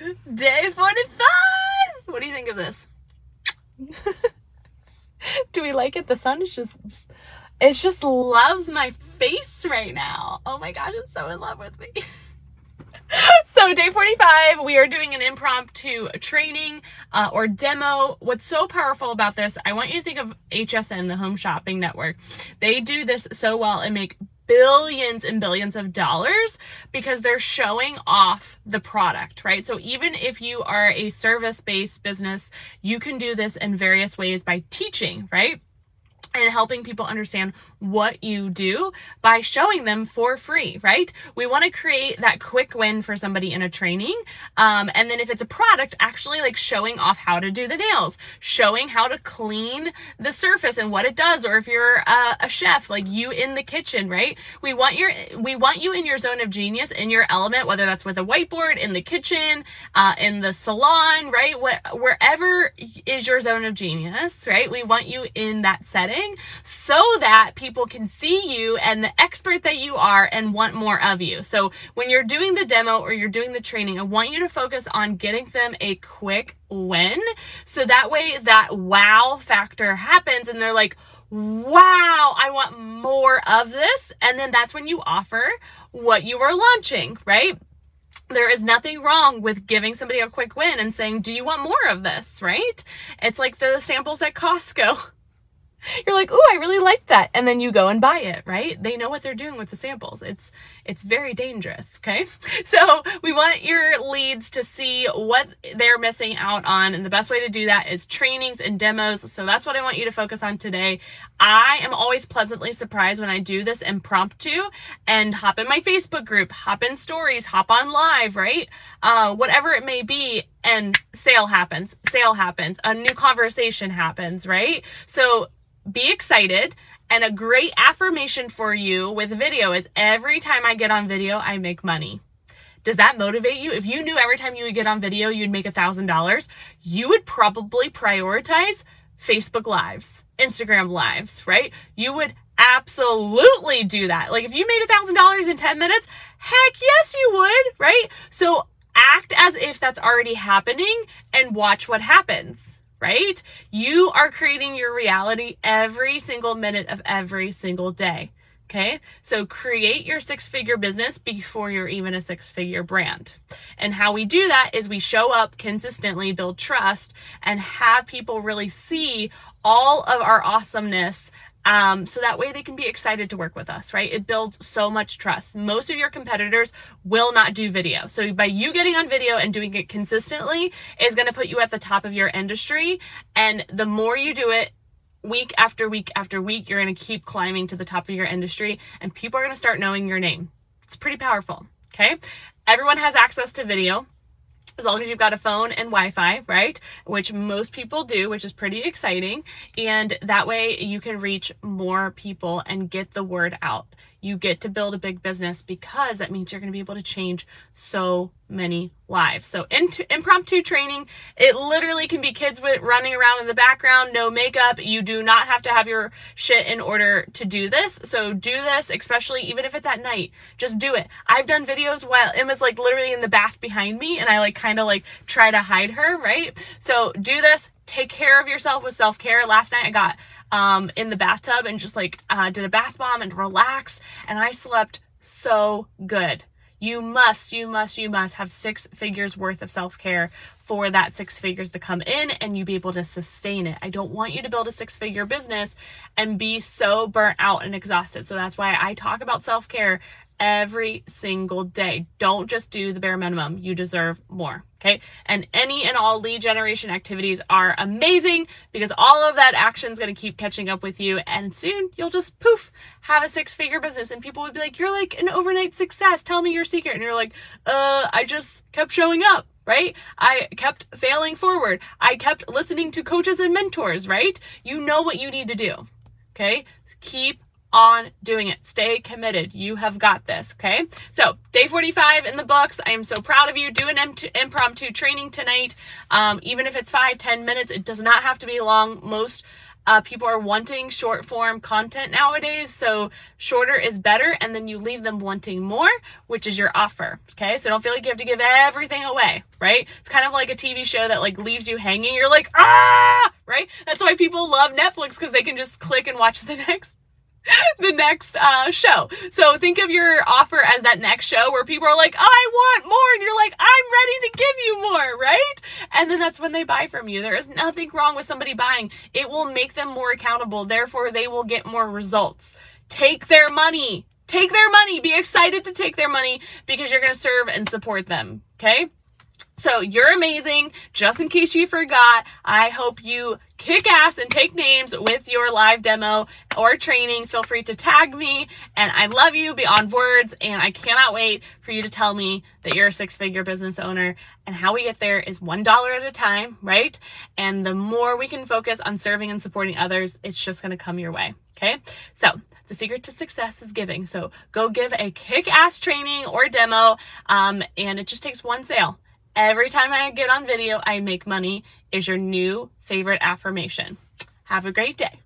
Day 45! What do you think of this? Do we like it? The sun is just It just loves my face right now. Oh my gosh, it's so in love with me. so day 45 we are doing an impromptu training uh, or demo what's so powerful about this i want you to think of hsn the home shopping network they do this so well and make billions and billions of dollars because they're showing off the product right? So even if you are a service based business you can do this in various ways by teaching right? And helping people understand what you do by showing them for free, right? We want to create that quick win for somebody in a training. Um, and then if it's a product, actually like showing off how to do the nails, showing how to clean the surface and what it does. Or if you're a, a chef, like you in the kitchen, right? We want your, we want you in your zone of genius, in your element, whether that's with a whiteboard, in the kitchen, uh, in the salon, right? What, wherever is your zone of genius, right? We want you in that setting so that people people can see you and the expert that you are and want more of you. So when you're doing the demo or you're doing the training, I want you to focus on getting them a quick win. So that way that wow factor happens and they're like, wow, I want more of this. And then that's when you offer what you are launching, right? there is nothing wrong with giving somebody a quick win and saying, Do you want more of this? Right? It's like the samples at Costco. you're like, "Oh, I really like that." And then you go and buy it, right? They know what they're doing with the samples. It's it's very dangerous, okay? So, we want your leads to see what they're missing out on, and the best way to do that is trainings and demos. So, that's what I want you to focus on today. I am always pleasantly surprised when I do this impromptu and hop in my Facebook group, hop in stories, hop on live, right? Uh, whatever it may be, and sale happens, sale happens, a new conversation happens, right? So be excited. And a great affirmation for you with video is every time I get on video, I make money. Does that motivate you? If you knew every time you would get on video, you'd make a thousand dollars, you would probably prioritize Facebook lives, Instagram lives, right? You would absolutely do that. Like if you made a thousand dollars in 10 minutes, heck yes, you would, right? So act as if that's already happening and watch what happens right? You are creating your reality every single minute of every single day. Okay. So create your six figure business before you're even a six figure brand. And how we do that is we show up consistently, build trust and have people really see all of our awesomeness um, so that way they can be excited to work with us, right? It builds so much trust. Most of your competitors will not do video. So by you getting on video and doing it consistently is going to put you at the top of your industry. And the more you do it, week after week after week, you're going to keep climbing to the top of your industry and people are going to start knowing your name. It's pretty powerful. Okay. Everyone has access to video as long as you've got a phone and Wi-Fi, right? Which most people do, which is pretty exciting. And that way you can reach more people and get the word out you get to build a big business because that means you're going to be able to change so many lives. So into, impromptu training, it literally can be kids with running around in the background, no makeup. You do not have to have your shit in order to do this. So do this, especially even if it's at night. Just do it. I've done videos while Emma's like literally in the bath behind me and I like kind of like try to hide her, right? So do this. Take care of yourself with self care. Last night I got um, in the bathtub and just like uh, did a bath bomb and relaxed, And I slept so good. You must, you must, you must have six figures worth of self care for that six figures to come in and you be able to sustain it. I don't want you to build a six figure business and be so burnt out and exhausted. So that's why I talk about self care every single day. Don't just do the bare minimum. You deserve more. Okay. And any and all lead generation activities are amazing because all of that action is going to keep catching up with you. And soon you'll just poof, have a six figure business. And people would be like, you're like an overnight success. Tell me your secret. And you're like, uh, I just kept showing up. Right? I kept failing forward. I kept listening to coaches and mentors, right? You know what you need to do. Okay. Keep on doing it. Stay committed. You have got this. Okay. So day 45 in the books. I am so proud of you. Do an impromptu training tonight. Um, even if it's five, 10 minutes, it does not have to be long. Most Uh, people are wanting short form content nowadays, so shorter is better, and then you leave them wanting more, which is your offer. Okay, so don't feel like you have to give everything away, right? It's kind of like a TV show that like leaves you hanging. You're like, ah, right? That's why people love Netflix because they can just click and watch the next the next uh, show. So think of your offer as that next show where people are like, I want more. And you're like, I'm ready to give you more, right? And then that's when they buy from you. There is nothing wrong with somebody buying. It will make them more accountable. Therefore, they will get more results. Take their money. Take their money. Be excited to take their money because you're going to serve and support them. Okay? So you're amazing. Just in case you forgot, I hope you kick ass and take names with your live demo or training. Feel free to tag me. And I love you beyond words. And I cannot wait for you to tell me that you're a six figure business owner. And how we get there is $1 at a time, right? And the more we can focus on serving and supporting others, it's just going to come your way. Okay. So the secret to success is giving. So go give a kick ass training or demo. Um, and it just takes one sale every time I get on video, I make money is your new favorite affirmation. Have a great day.